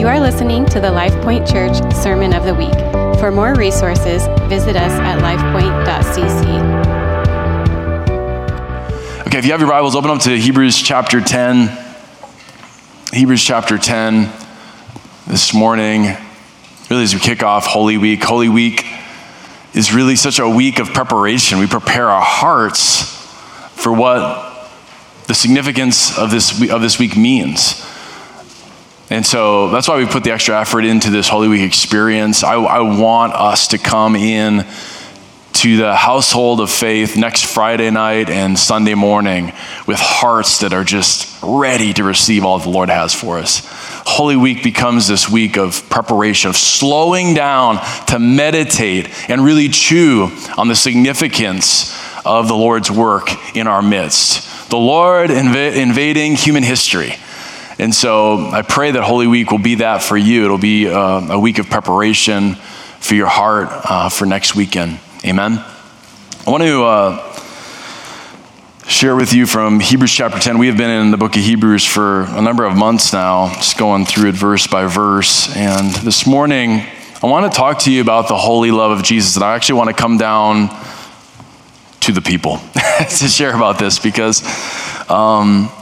You are listening to the LifePoint Church Sermon of the Week. For more resources, visit us at lifepoint.cc. Okay, if you have your Bibles, open up to Hebrews chapter 10. Hebrews chapter 10 this morning. Really, as we kick off Holy Week, Holy Week is really such a week of preparation. We prepare our hearts for what the significance of this, of this week means. And so that's why we put the extra effort into this Holy Week experience. I, I want us to come in to the household of faith next Friday night and Sunday morning with hearts that are just ready to receive all the Lord has for us. Holy Week becomes this week of preparation, of slowing down to meditate and really chew on the significance of the Lord's work in our midst. The Lord inv- invading human history and so I pray that Holy Week will be that for you. It'll be uh, a week of preparation for your heart uh, for next weekend. Amen. I want to uh, share with you from Hebrews chapter 10. We have been in the book of Hebrews for a number of months now, just going through it verse by verse. And this morning, I want to talk to you about the holy love of Jesus. And I actually want to come down to the people to share about this because. Um,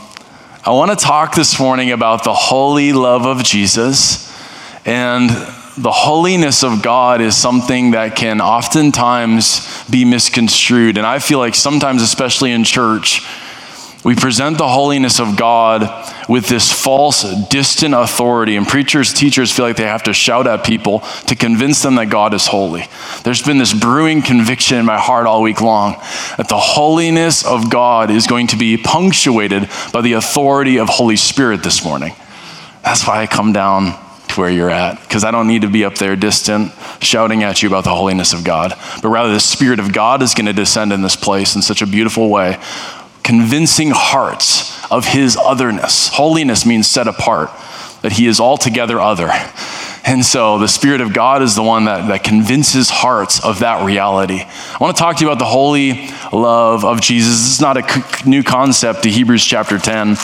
I want to talk this morning about the holy love of Jesus. And the holiness of God is something that can oftentimes be misconstrued. And I feel like sometimes, especially in church, we present the holiness of God with this false, distant authority, and preachers, teachers feel like they have to shout at people to convince them that God is holy. There's been this brewing conviction in my heart all week long that the holiness of God is going to be punctuated by the authority of Holy Spirit this morning. That's why I come down to where you're at, because I don't need to be up there distant shouting at you about the holiness of God, but rather the Spirit of God is going to descend in this place in such a beautiful way convincing hearts of his otherness. Holiness means set apart, that he is altogether other. And so the Spirit of God is the one that, that convinces hearts of that reality. I want to talk to you about the holy love of Jesus. This is not a new concept to Hebrews chapter 10.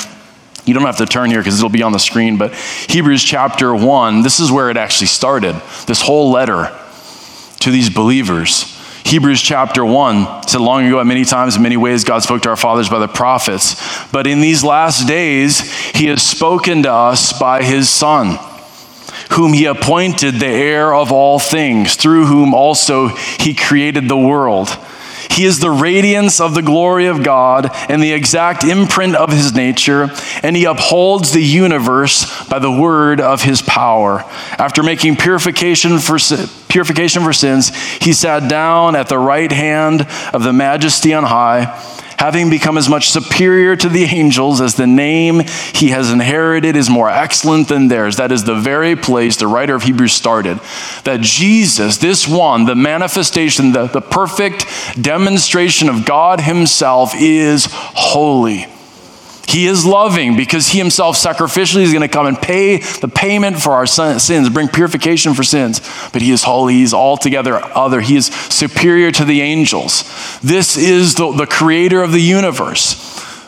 You don't have to turn here because it'll be on the screen, but Hebrews chapter 1, this is where it actually started. This whole letter to these believers. Hebrews chapter 1 said long ago, at many times, in many ways, God spoke to our fathers by the prophets. But in these last days, He has spoken to us by His Son, whom He appointed the heir of all things, through whom also He created the world. He is the radiance of the glory of God and the exact imprint of his nature, and he upholds the universe by the word of his power. After making purification for, purification for sins, he sat down at the right hand of the majesty on high having become as much superior to the angels as the name he has inherited is more excellent than theirs. That is the very place the writer of Hebrews started. That Jesus, this one, the manifestation, the, the perfect demonstration of God Himself, is holy. He is loving because he himself sacrificially is going to come and pay the payment for our sins, bring purification for sins. But he is holy. He's altogether other. He is superior to the angels. This is the, the creator of the universe,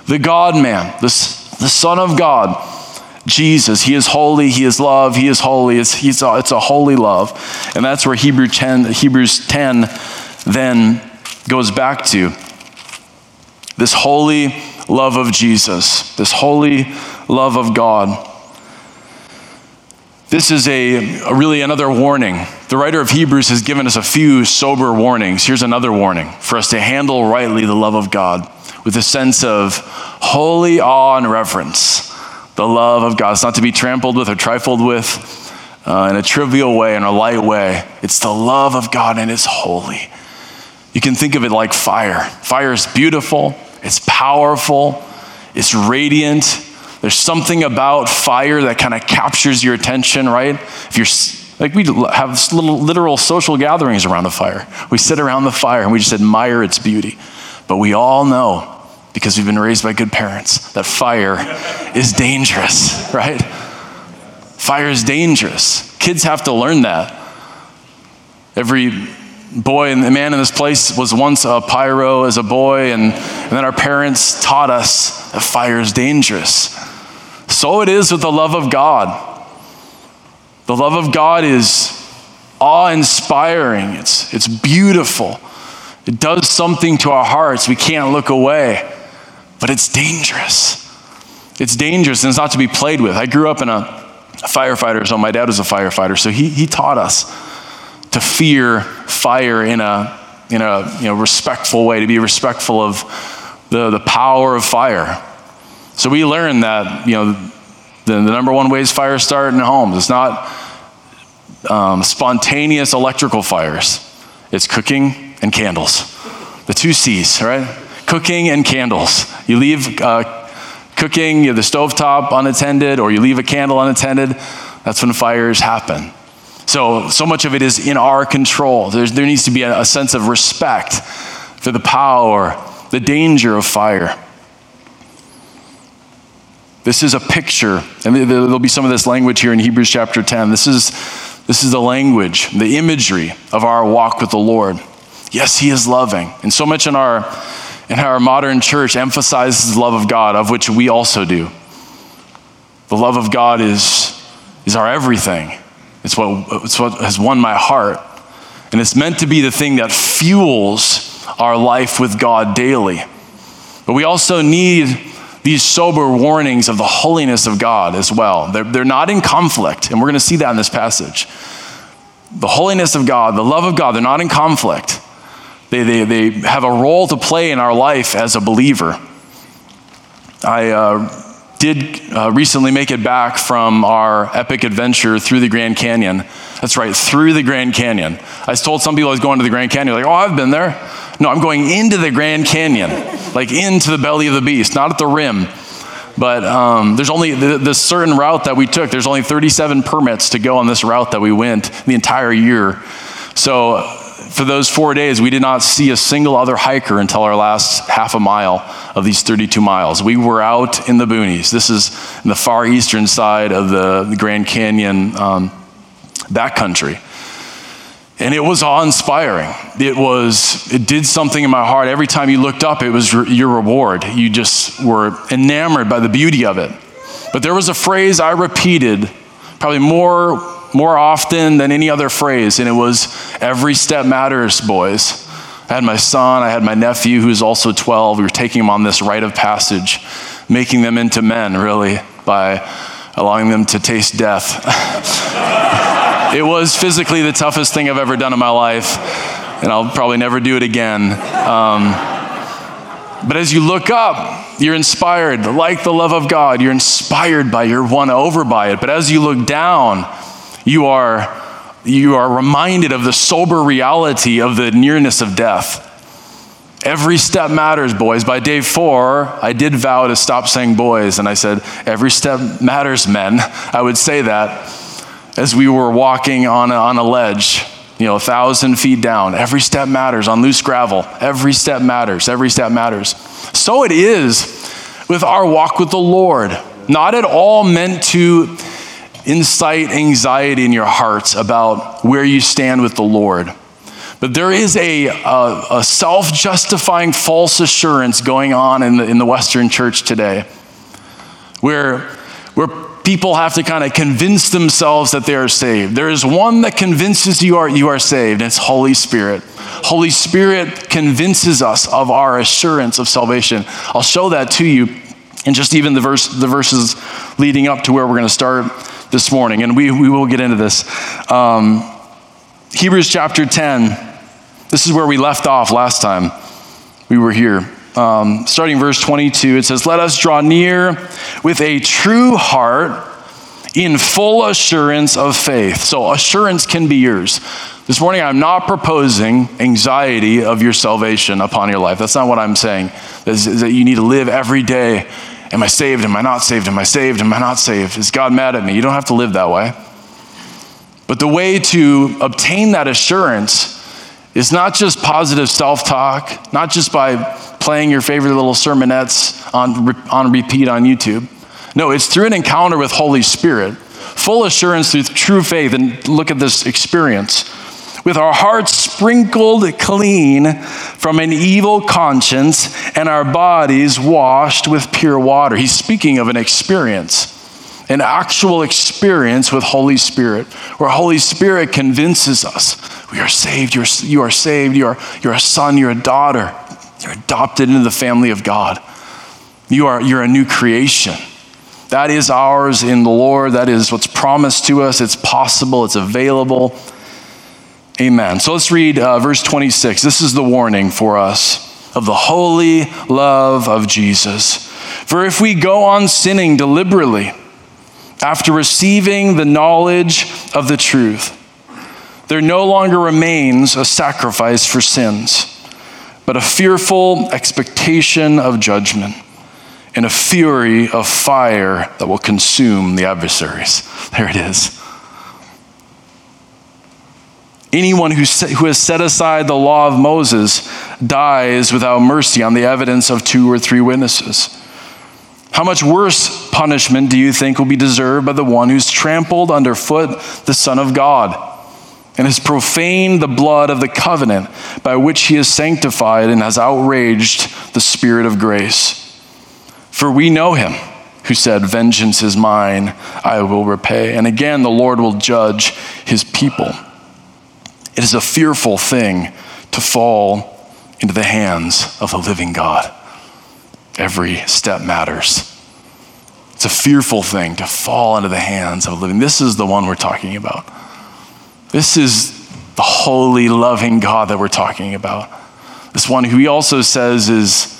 the God man, the, the Son of God. Jesus, He is holy, He is love, He is holy. It's, he's a, it's a holy love. And that's where Hebrew 10, Hebrews 10 then goes back to. This holy love of Jesus, this holy love of God. This is a, a, really another warning. The writer of Hebrews has given us a few sober warnings. Here's another warning for us to handle rightly the love of God with a sense of holy awe and reverence. The love of God. It's not to be trampled with or trifled with uh, in a trivial way, in a light way. It's the love of God and it's holy. You can think of it like fire. Fire is beautiful, it's powerful, it's radiant. There's something about fire that kind of captures your attention, right? If you're like we have little literal social gatherings around the fire. We sit around the fire and we just admire its beauty. But we all know, because we've been raised by good parents, that fire is dangerous, right? Fire is dangerous. Kids have to learn that. Every boy and the man in this place was once a pyro as a boy, and, and then our parents taught us that fire is dangerous. So it is with the love of God. The love of God is awe inspiring, it's, it's beautiful. It does something to our hearts. We can't look away, but it's dangerous. It's dangerous and it's not to be played with. I grew up in a, a firefighter, so my dad was a firefighter, so he, he taught us to fear fire in a, in a you know, respectful way, to be respectful of the, the power of fire. So we learned that, you know, the, the number one ways fires start in homes. It's not um, spontaneous electrical fires, it's cooking and candles. The two C's, right? Cooking and candles. You leave uh, cooking, you have the stovetop unattended, or you leave a candle unattended, that's when fires happen. So, so much of it is in our control. There's, there needs to be a, a sense of respect for the power, the danger of fire. This is a picture, and there'll be some of this language here in Hebrews chapter 10. This is, this is the language, the imagery of our walk with the Lord. Yes, He is loving. And so much in our, in our modern church emphasizes love of God, of which we also do. The love of God is, is our everything. It's what, it's what has won my heart. And it's meant to be the thing that fuels our life with God daily. But we also need these sober warnings of the holiness of God as well. They're, they're not in conflict, and we're going to see that in this passage. The holiness of God, the love of God, they're not in conflict. They, they, they have a role to play in our life as a believer. I uh, did uh, recently make it back from our epic adventure through the Grand Canyon. That's right, through the Grand Canyon. I told some people I was going to the Grand Canyon, like, oh, I've been there. No, I'm going into the Grand Canyon, like into the belly of the beast, not at the rim. But um, there's only the, certain route that we took, there's only 37 permits to go on this route that we went the entire year. So for those four days, we did not see a single other hiker until our last half a mile of these 32 miles. We were out in the boonies. This is in the far eastern side of the, the Grand Canyon um, backcountry. And it was awe inspiring. It was, it did something in my heart. Every time you looked up, it was re- your reward. You just were enamored by the beauty of it. But there was a phrase I repeated probably more, more often than any other phrase, and it was every step matters, boys. I had my son, I had my nephew who's also 12. We were taking them on this rite of passage, making them into men, really, by allowing them to taste death. it was physically the toughest thing I've ever done in my life, and I'll probably never do it again. Um, but as you look up, you're inspired, like the love of God. You're inspired by, you're won over by it. But as you look down, you are, you are reminded of the sober reality of the nearness of death. Every step matters, boys. By day four, I did vow to stop saying boys, and I said, Every step matters, men. I would say that as we were walking on a, on a ledge, you know, a thousand feet down. Every step matters on loose gravel. Every step matters. Every step matters. So it is with our walk with the Lord. Not at all meant to incite anxiety in your hearts about where you stand with the Lord. But there is a, a, a self justifying false assurance going on in the, in the Western church today where, where people have to kind of convince themselves that they are saved. There is one that convinces you are you are saved, and it's Holy Spirit. Holy Spirit convinces us of our assurance of salvation. I'll show that to you in just even the verse the verses leading up to where we're going to start this morning, and we, we will get into this. Um, Hebrews chapter 10. This is where we left off last time we were here um, starting verse 22, it says, Let us draw near with a true heart in full assurance of faith. So, assurance can be yours. This morning, I'm not proposing anxiety of your salvation upon your life. That's not what I'm saying. Is, that you need to live every day. Am I saved? Am I not saved? Am I saved? Am I not saved? Is God mad at me? You don't have to live that way. But the way to obtain that assurance is not just positive self talk, not just by playing your favorite little sermonettes on, on repeat on YouTube. No, it's through an encounter with Holy Spirit, full assurance through true faith. And look at this experience. With our hearts sprinkled clean from an evil conscience and our bodies washed with pure water. He's speaking of an experience. an actual experience with Holy Spirit, where Holy Spirit convinces us we are saved, you're, you are saved, you are, you're a son, you're a daughter, you're adopted into the family of God. You are, you're a new creation. That is ours in the Lord. That is what's promised to us. It's possible, it's available. Amen. So let's read uh, verse 26. This is the warning for us of the holy love of Jesus. For if we go on sinning deliberately, after receiving the knowledge of the truth, there no longer remains a sacrifice for sins, but a fearful expectation of judgment and a fury of fire that will consume the adversaries. There it is. Anyone who, who has set aside the law of Moses dies without mercy on the evidence of two or three witnesses. How much worse punishment do you think will be deserved by the one who's trampled underfoot the Son of God and has profaned the blood of the covenant by which he is sanctified and has outraged the Spirit of grace? For we know him who said, Vengeance is mine, I will repay. And again, the Lord will judge his people. It is a fearful thing to fall into the hands of the living God. Every step matters. It's a fearful thing to fall into the hands of a living. This is the one we're talking about. This is the holy, loving God that we're talking about. This one who he also says is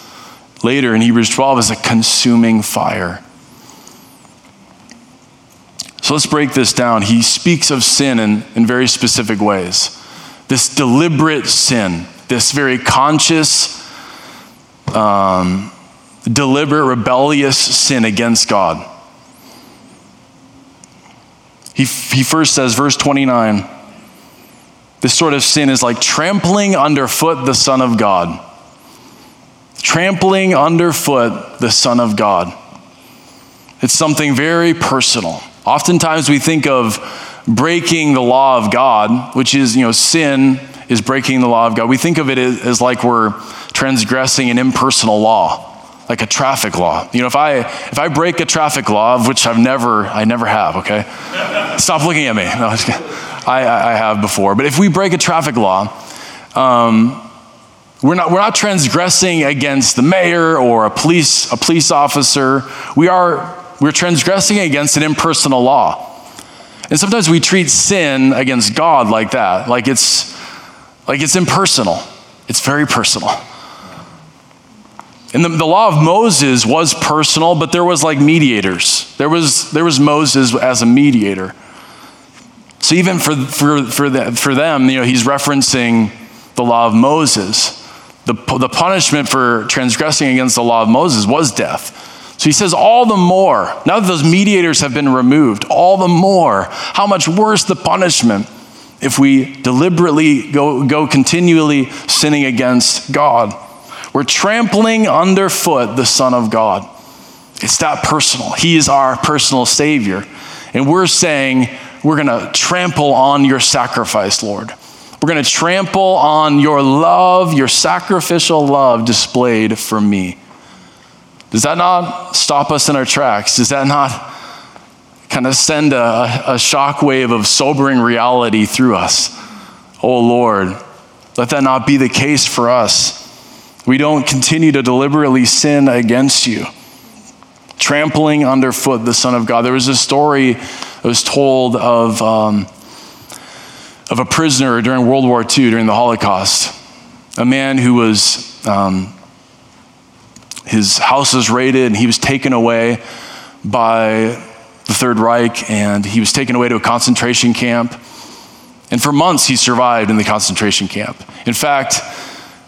later in Hebrews 12 is a consuming fire. So let's break this down. He speaks of sin in, in very specific ways. This deliberate sin, this very conscious, um, deliberate, rebellious sin against God. He, he first says, verse 29, this sort of sin is like trampling underfoot the Son of God. Trampling underfoot the Son of God. It's something very personal. Oftentimes we think of breaking the law of God, which is, you know, sin is breaking the law of God. We think of it as like we're transgressing an impersonal law like a traffic law. You know, if I if I break a traffic law, of which I've never I never have, okay? Stop looking at me. No, I, I have before. But if we break a traffic law, um, we're not, we're not transgressing against the mayor or a police, a police officer. We are, we're transgressing against an impersonal law. And sometimes we treat sin against God like that, like it's, like it's impersonal. It's very personal. And the, the, law of Moses was personal, but there was like mediators. There was, there was Moses as a mediator. So even for, for, for, the, for them, you know, he's referencing the law of Moses. The, the punishment for transgressing against the law of Moses was death. So he says, all the more, now that those mediators have been removed, all the more, how much worse the punishment if we deliberately go, go continually sinning against God. We're trampling underfoot the Son of God. It's that personal. He is our personal Savior. And we're saying, we're going to trample on your sacrifice, Lord. We're going to trample on your love, your sacrificial love displayed for me. Does that not stop us in our tracks? Does that not kind of send a, a shockwave of sobering reality through us? Oh Lord, let that not be the case for us. We don't continue to deliberately sin against you, trampling underfoot the Son of God. There was a story that was told of, um, of a prisoner during World War II, during the Holocaust. A man who was, um, his house was raided and he was taken away by the Third Reich and he was taken away to a concentration camp. And for months he survived in the concentration camp. In fact,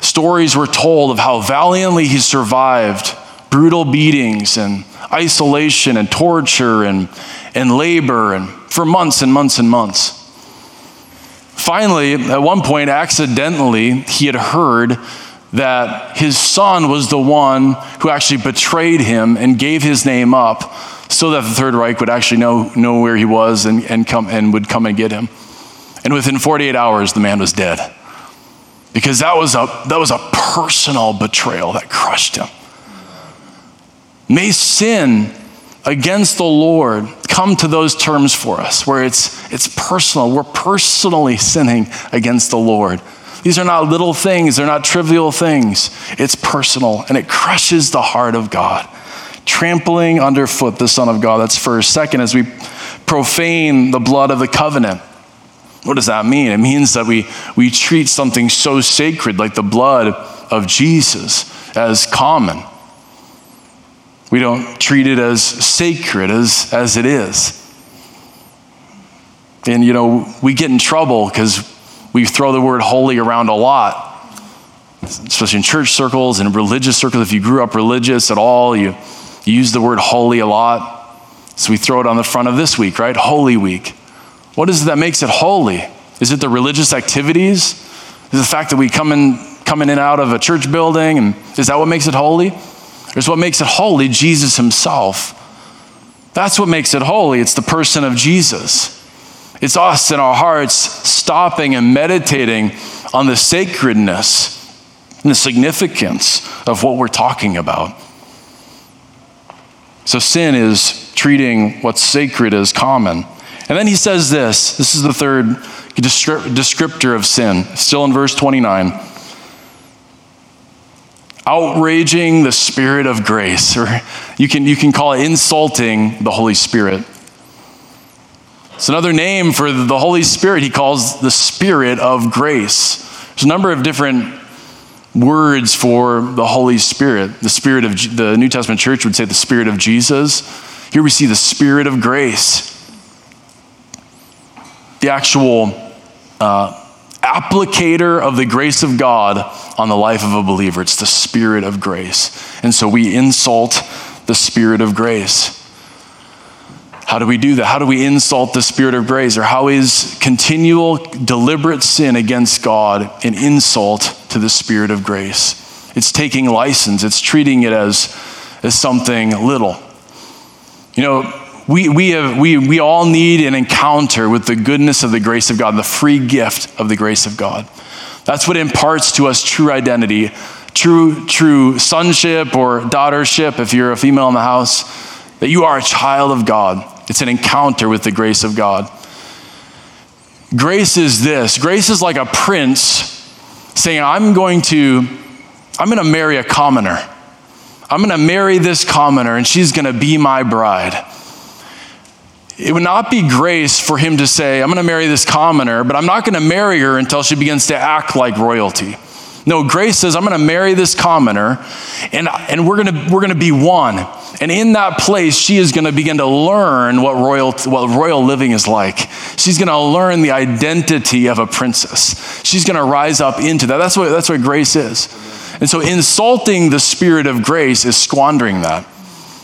Stories were told of how valiantly he survived brutal beatings and isolation and torture and, and labor and for months and months and months. Finally, at one point, accidentally, he had heard that his son was the one who actually betrayed him and gave his name up so that the Third Reich would actually know, know where he was and, and, come, and would come and get him. And within 48 hours, the man was dead because that was a, that was a personal betrayal that crushed him. May sin against the Lord come to those terms for us where it's, it's personal. We're personally sinning against the Lord. These are not little things, they're not trivial things. It's personal and it crushes the heart of God. Trampling underfoot the Son of God. That's first. Second, as we profane the blood of the covenant. What does that mean? It means that we, we treat something so sacred like the blood of Jesus as common. We don't treat it as sacred as, as it is. And, you know, we get in trouble because we throw the word holy around a lot, especially in church circles and religious circles. If you grew up religious at all, you, you use the word holy a lot. So we throw it on the front of this week, right? Holy Week. What is it that makes it holy? Is it the religious activities? Is it the fact that we come in, in and out of a church building? And is that what makes it holy? Or is what makes it holy Jesus himself? That's what makes it holy. It's the person of Jesus. It's us in our hearts stopping and meditating on the sacredness and the significance of what we're talking about. So, sin is treating what's sacred as common. And then he says this this is the third descriptor of sin, still in verse 29 outraging the Spirit of grace, or you can, you can call it insulting the Holy Spirit. It's another name for the Holy Spirit, he calls the Spirit of grace. There's a number of different words for the Holy Spirit. The Spirit of the New Testament church would say the Spirit of Jesus. Here we see the Spirit of grace. The actual uh, applicator of the grace of God on the life of a believer. It's the Spirit of grace. And so we insult the Spirit of grace. How do we do that? How do we insult the Spirit of grace? Or how is continual, deliberate sin against God an insult to the Spirit of grace? It's taking license, it's treating it as, as something little. You know, we, we, have, we, we all need an encounter with the goodness of the grace of God, the free gift of the grace of God. That's what imparts to us true identity, true, true sonship or daughtership, if you're a female in the house, that you are a child of God. It's an encounter with the grace of God. Grace is this grace is like a prince saying, I'm going to, I'm going to marry a commoner. I'm going to marry this commoner, and she's going to be my bride. It would not be grace for him to say, I'm going to marry this commoner, but I'm not going to marry her until she begins to act like royalty. No, grace says, I'm going to marry this commoner and, and we're going we're to be one. And in that place, she is going to begin to learn what royal, what royal living is like. She's going to learn the identity of a princess. She's going to rise up into that. That's what, that's what grace is. And so insulting the spirit of grace is squandering that.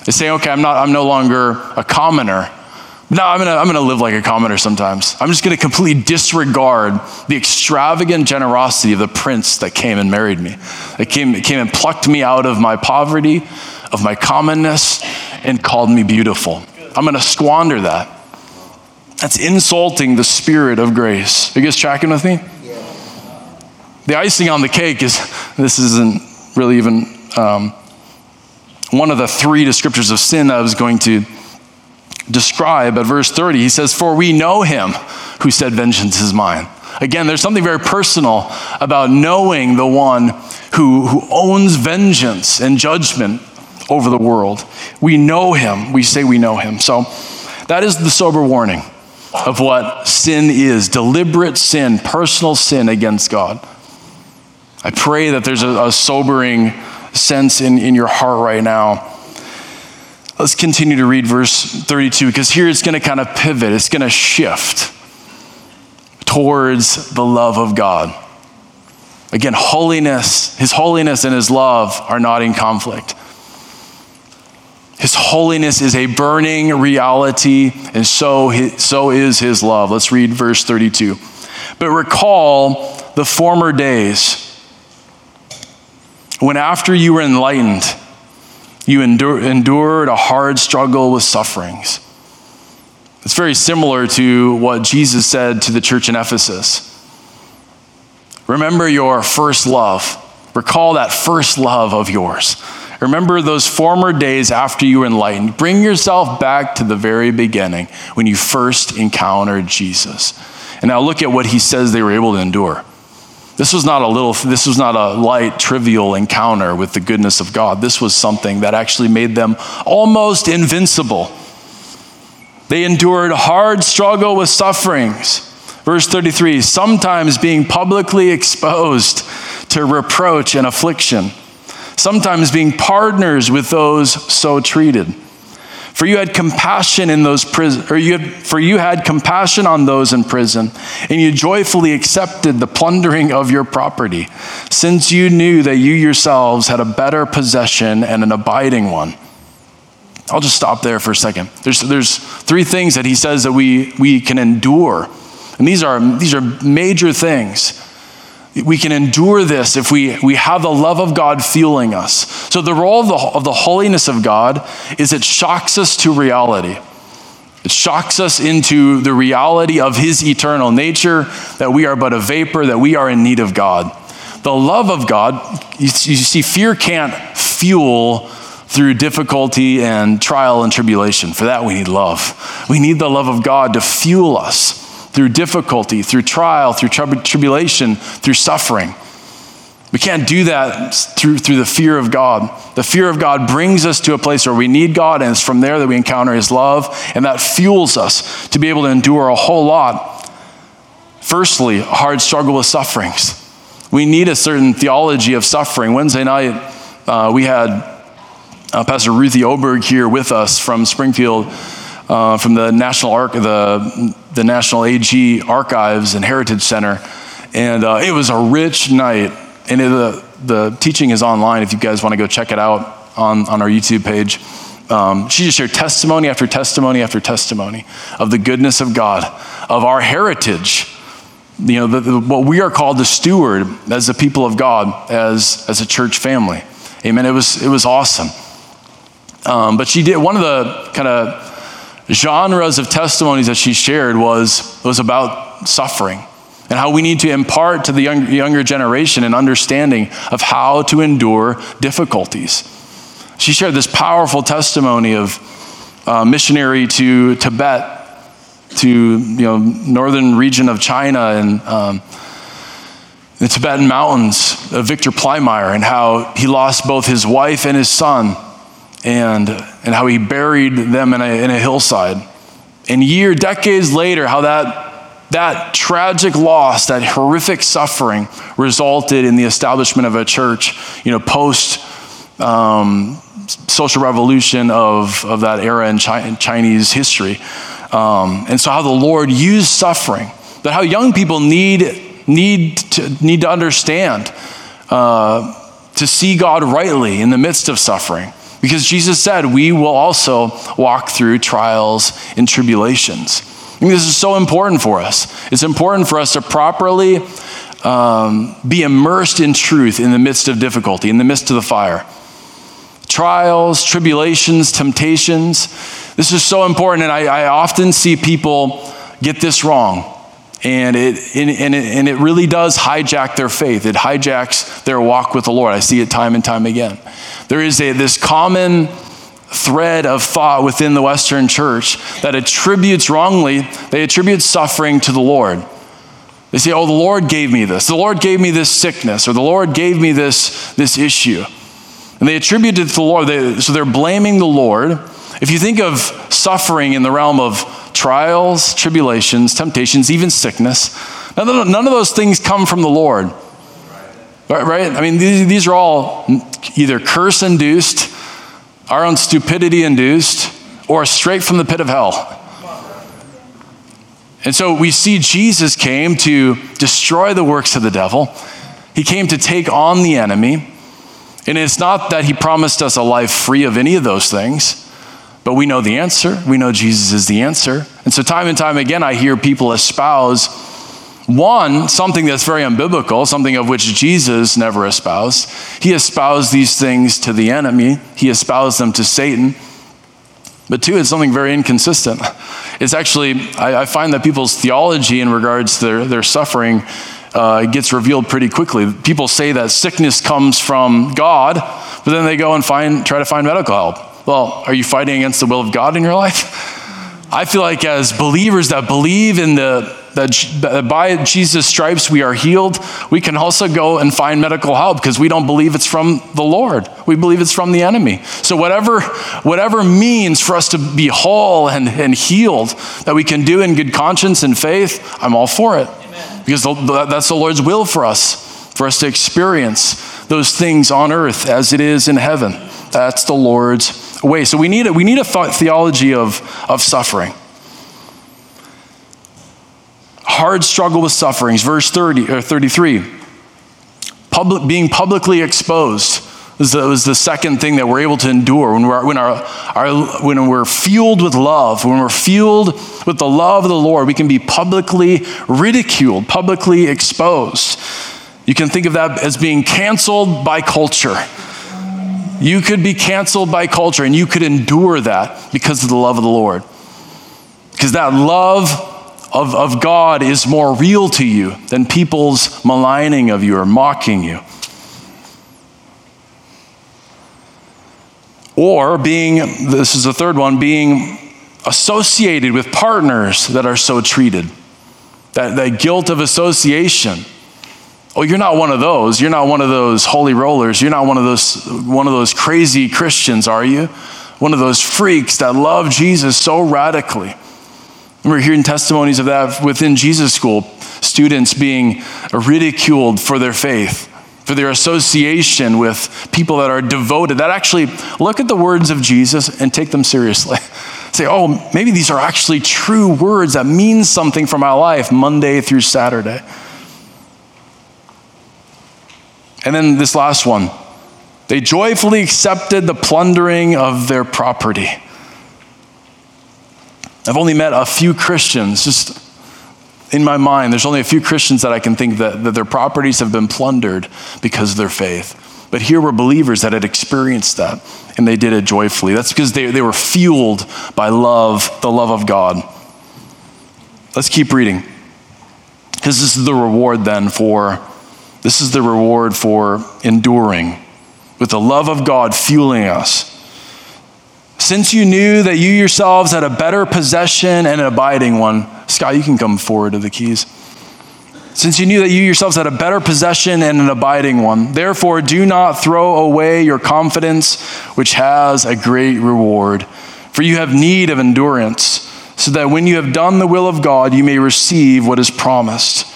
It's saying, okay, I'm, not, I'm no longer a commoner. No, I'm gonna, I'm gonna live like a commoner sometimes. I'm just gonna completely disregard the extravagant generosity of the prince that came and married me, that came, came and plucked me out of my poverty, of my commonness, and called me beautiful. I'm gonna squander that. That's insulting the spirit of grace. Are you guys tracking with me? The icing on the cake is this isn't really even um, one of the three descriptors of sin that I was going to describe at verse 30. He says, For we know him who said, Vengeance is mine. Again, there's something very personal about knowing the one who, who owns vengeance and judgment over the world. We know him. We say we know him. So that is the sober warning of what sin is deliberate sin, personal sin against God. I pray that there's a, a sobering sense in, in your heart right now Let's continue to read verse 32 because here it's going to kind of pivot, it's going to shift towards the love of God. Again, holiness, his holiness and his love are not in conflict. His holiness is a burning reality, and so, so is his love. Let's read verse 32. But recall the former days when, after you were enlightened, you endure, endured a hard struggle with sufferings. It's very similar to what Jesus said to the church in Ephesus. Remember your first love. Recall that first love of yours. Remember those former days after you were enlightened. Bring yourself back to the very beginning when you first encountered Jesus. And now look at what he says they were able to endure. This was not a little, this was not a light, trivial encounter with the goodness of God. This was something that actually made them almost invincible. They endured hard struggle with sufferings. Verse 33 sometimes being publicly exposed to reproach and affliction, sometimes being partners with those so treated. For you had compassion in those prison, or you had, for you had compassion on those in prison, and you joyfully accepted the plundering of your property, since you knew that you yourselves had a better possession and an abiding one. I'll just stop there for a second. There's, there's three things that he says that we, we can endure. And these are, these are major things. We can endure this if we, we have the love of God fueling us. So, the role of the, of the holiness of God is it shocks us to reality. It shocks us into the reality of His eternal nature, that we are but a vapor, that we are in need of God. The love of God, you, you see, fear can't fuel through difficulty and trial and tribulation. For that, we need love. We need the love of God to fuel us through difficulty, through trial, through tribulation, through suffering. We can't do that through, through the fear of God. The fear of God brings us to a place where we need God, and it's from there that we encounter His love, and that fuels us to be able to endure a whole lot. Firstly, hard struggle with sufferings. We need a certain theology of suffering. Wednesday night, uh, we had uh, Pastor Ruthie Oberg here with us from Springfield uh, from the National Arch, the, the National AG Archives and Heritage Center. And uh, it was a rich night. And it, the, the teaching is online if you guys want to go check it out on, on our YouTube page. Um, she just shared testimony after testimony after testimony of the goodness of God, of our heritage, you know, the, the, what we are called to steward as the people of God, as, as a church family. Amen. It was, it was awesome. Um, but she did one of the kind of genres of testimonies that she shared was, was about suffering and how we need to impart to the young, younger generation an understanding of how to endure difficulties. She shared this powerful testimony of uh, missionary to Tibet, to you know northern region of China and um, the Tibetan mountains, of Victor Plymire, and how he lost both his wife and his son and, and how he buried them in a, in a hillside. And year, decades later, how that, that tragic loss, that horrific suffering resulted in the establishment of a church, you know, post um, social revolution of, of that era in, Chi- in Chinese history. Um, and so how the Lord used suffering, that how young people need, need, to, need to understand uh, to see God rightly in the midst of suffering. Because Jesus said, we will also walk through trials and tribulations. And this is so important for us. It's important for us to properly um, be immersed in truth in the midst of difficulty, in the midst of the fire. Trials, tribulations, temptations. This is so important, and I, I often see people get this wrong. And it, and, and, it, and it really does hijack their faith. It hijacks their walk with the Lord. I see it time and time again. There is a, this common thread of thought within the Western church that attributes wrongly, they attribute suffering to the Lord. They say, oh, the Lord gave me this. The Lord gave me this sickness, or the Lord gave me this, this issue. And they attribute it to the Lord. They, so they're blaming the Lord. If you think of suffering in the realm of trials, tribulations, temptations, even sickness, none of, none of those things come from the Lord. Right? I mean, these, these are all either curse induced, our own stupidity induced, or straight from the pit of hell. And so we see Jesus came to destroy the works of the devil. He came to take on the enemy. And it's not that he promised us a life free of any of those things, but we know the answer. We know Jesus is the answer. And so, time and time again, I hear people espouse one, something that's very unbiblical, something of which Jesus never espoused. He espoused these things to the enemy, he espoused them to Satan. But two, it's something very inconsistent. It's actually, I, I find that people's theology in regards to their, their suffering uh, gets revealed pretty quickly. People say that sickness comes from God, but then they go and find, try to find medical help. Well, are you fighting against the will of God in your life? I feel like as believers that believe in the that by Jesus' stripes we are healed, we can also go and find medical help because we don't believe it's from the Lord. We believe it's from the enemy. So whatever, whatever means for us to be whole and, and healed that we can do in good conscience and faith, I'm all for it. Amen. Because that's the Lord's will for us, for us to experience those things on earth as it is in heaven. That's the Lord's way. So we need a, we need a theology of, of suffering. Hard struggle with sufferings. Verse 30 or 33. Public, being publicly exposed was the, was the second thing that we're able to endure when we're, when, our, our, when we're fueled with love, when we're fueled with the love of the Lord, we can be publicly ridiculed, publicly exposed. You can think of that as being canceled by culture. You could be canceled by culture and you could endure that because of the love of the Lord. Because that love of, of God is more real to you than people's maligning of you or mocking you. Or being, this is the third one, being associated with partners that are so treated. That, that guilt of association Oh, you're not one of those. You're not one of those holy rollers. You're not one of those one of those crazy Christians, are you? One of those freaks that love Jesus so radically. We're hearing testimonies of that within Jesus school, students being ridiculed for their faith, for their association with people that are devoted, that actually look at the words of Jesus and take them seriously. Say, oh, maybe these are actually true words that mean something for my life Monday through Saturday. And then this last one they joyfully accepted the plundering of their property. I've only met a few Christians, just in my mind, there's only a few Christians that I can think that, that their properties have been plundered because of their faith. But here were believers that had experienced that, and they did it joyfully. That's because they, they were fueled by love, the love of God. Let's keep reading. Because this is the reward then for this is the reward for enduring, with the love of God fueling us. Since you knew that you yourselves had a better possession and an abiding one, Scott, you can come forward to the keys. Since you knew that you yourselves had a better possession and an abiding one, therefore do not throw away your confidence, which has a great reward. For you have need of endurance, so that when you have done the will of God, you may receive what is promised.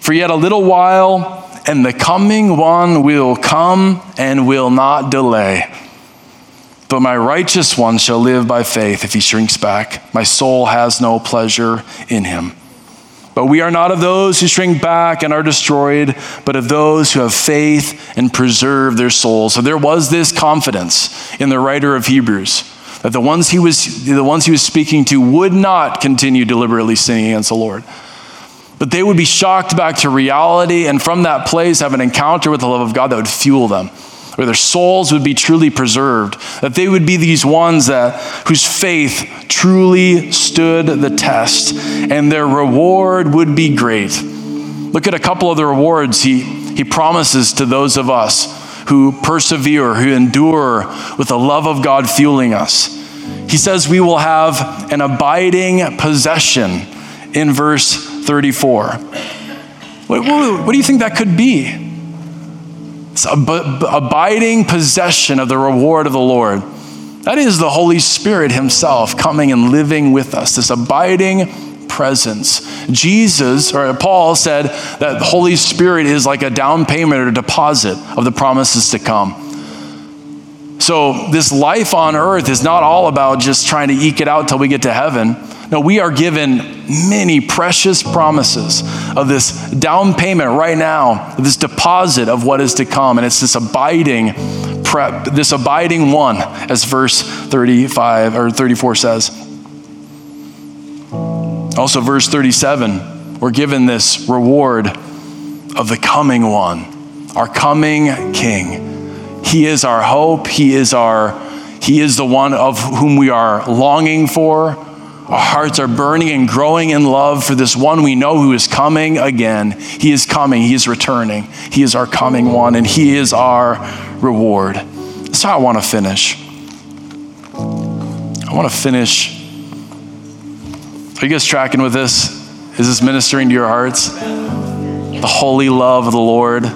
For yet a little while, and the coming one will come and will not delay. But my righteous one shall live by faith if he shrinks back. My soul has no pleasure in him. But we are not of those who shrink back and are destroyed, but of those who have faith and preserve their souls. So there was this confidence in the writer of Hebrews that the ones he was, the ones he was speaking to would not continue deliberately sinning against the Lord but they would be shocked back to reality and from that place have an encounter with the love of God that would fuel them, where their souls would be truly preserved, that they would be these ones that whose faith truly stood the test, and their reward would be great. Look at a couple of the rewards he, he promises to those of us who persevere, who endure with the love of God fueling us. He says we will have an abiding possession in verse 34. What, what, what do you think that could be? It's ab- abiding possession of the reward of the Lord. That is the Holy Spirit Himself coming and living with us, this abiding presence. Jesus, or Paul said that the Holy Spirit is like a down payment or deposit of the promises to come. So, this life on earth is not all about just trying to eke it out till we get to heaven. No, we are given many precious promises of this down payment right now, this deposit of what is to come. And it's this abiding prep, this abiding one, as verse 35 or 34 says. Also, verse 37, we're given this reward of the coming one, our coming king. He is our hope. He is our, he is the one of whom we are longing for Our hearts are burning and growing in love for this one we know who is coming again. He is coming, He is returning. He is our coming one, and He is our reward. That's how I want to finish. I want to finish. Are you guys tracking with this? Is this ministering to your hearts? The holy love of the Lord.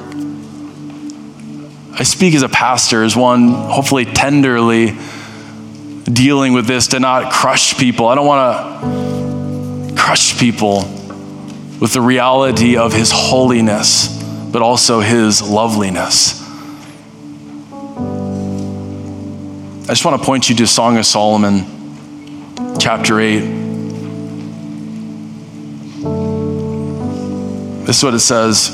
I speak as a pastor, as one hopefully tenderly dealing with this to not crush people. I don't want to crush people with the reality of his holiness, but also his loveliness. I just want to point you to Song of Solomon, chapter 8. This is what it says.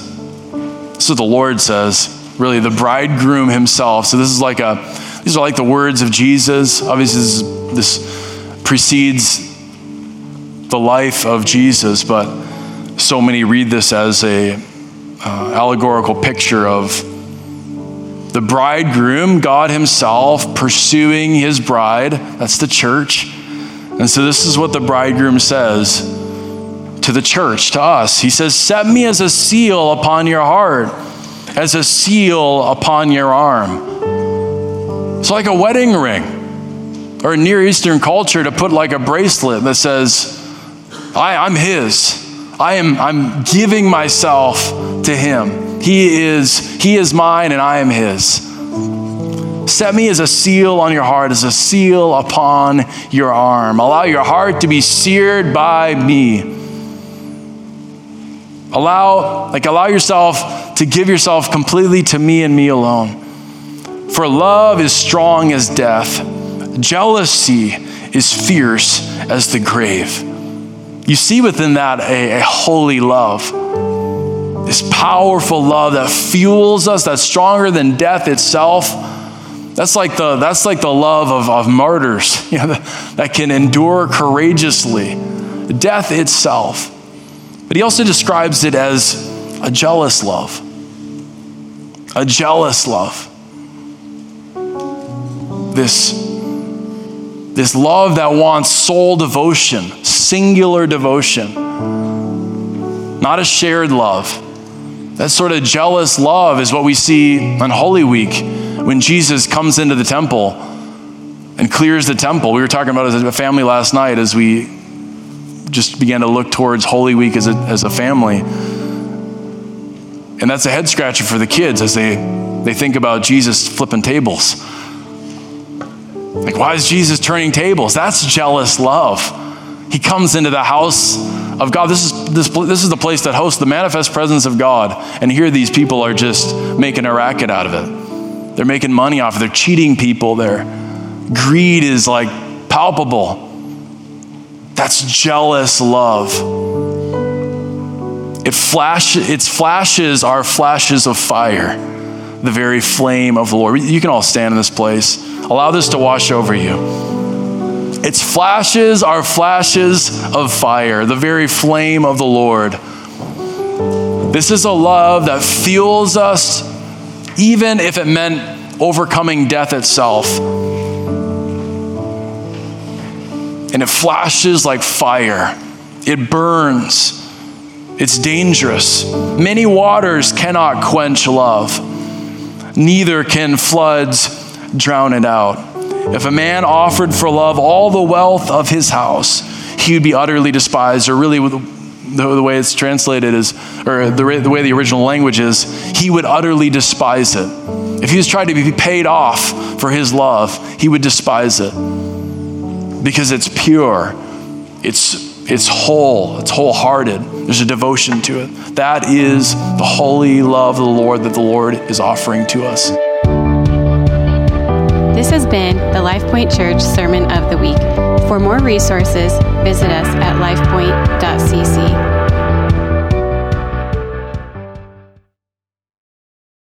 This is what the Lord says. Really, the bridegroom himself. So, this is like a these are like the words of Jesus. Obviously, this, this precedes the life of Jesus, but so many read this as a uh, allegorical picture of the bridegroom, God Himself, pursuing His bride. That's the church. And so, this is what the bridegroom says to the church, to us. He says, Set me as a seal upon your heart, as a seal upon your arm. It's like a wedding ring or a Near Eastern culture to put like a bracelet that says, I, am his. I am I'm giving myself to him. He is, he is mine and I am his. Set me as a seal on your heart, as a seal upon your arm. Allow your heart to be seared by me. Allow, like, allow yourself to give yourself completely to me and me alone. For love is strong as death, jealousy is fierce as the grave. You see within that a, a holy love, this powerful love that fuels us, that's stronger than death itself. That's like the, that's like the love of, of martyrs you know, that, that can endure courageously death itself. But he also describes it as a jealous love. A jealous love this, this love that wants sole devotion, singular devotion, not a shared love. That sort of jealous love is what we see on Holy Week when Jesus comes into the temple and clears the temple. We were talking about as a family last night as we just began to look towards Holy Week as a, as a family. And that's a head scratcher for the kids as they, they think about Jesus flipping tables. Like, why is Jesus turning tables? That's jealous love. He comes into the house of God. This is, this, this is the place that hosts the manifest presence of God. And here these people are just making a racket out of it. They're making money off it. They're cheating people. Their greed is like palpable. That's jealous love. It flash, its flashes are flashes of fire, the very flame of the Lord. You can all stand in this place. Allow this to wash over you. Its flashes are flashes of fire, the very flame of the Lord. This is a love that fuels us, even if it meant overcoming death itself. And it flashes like fire, it burns, it's dangerous. Many waters cannot quench love, neither can floods drown it out. If a man offered for love all the wealth of his house, he would be utterly despised, or really the, way it's translated is, or the, the way the original language is, he would utterly despise it. If he was trying to be paid off for his love, he would despise it because it's pure, it's, it's whole, it's wholehearted. There's a devotion to it. That is the holy love of the Lord that the Lord is offering to us. This has been the LifePoint Church Sermon of the Week. For more resources, visit us at lifepoint.cc.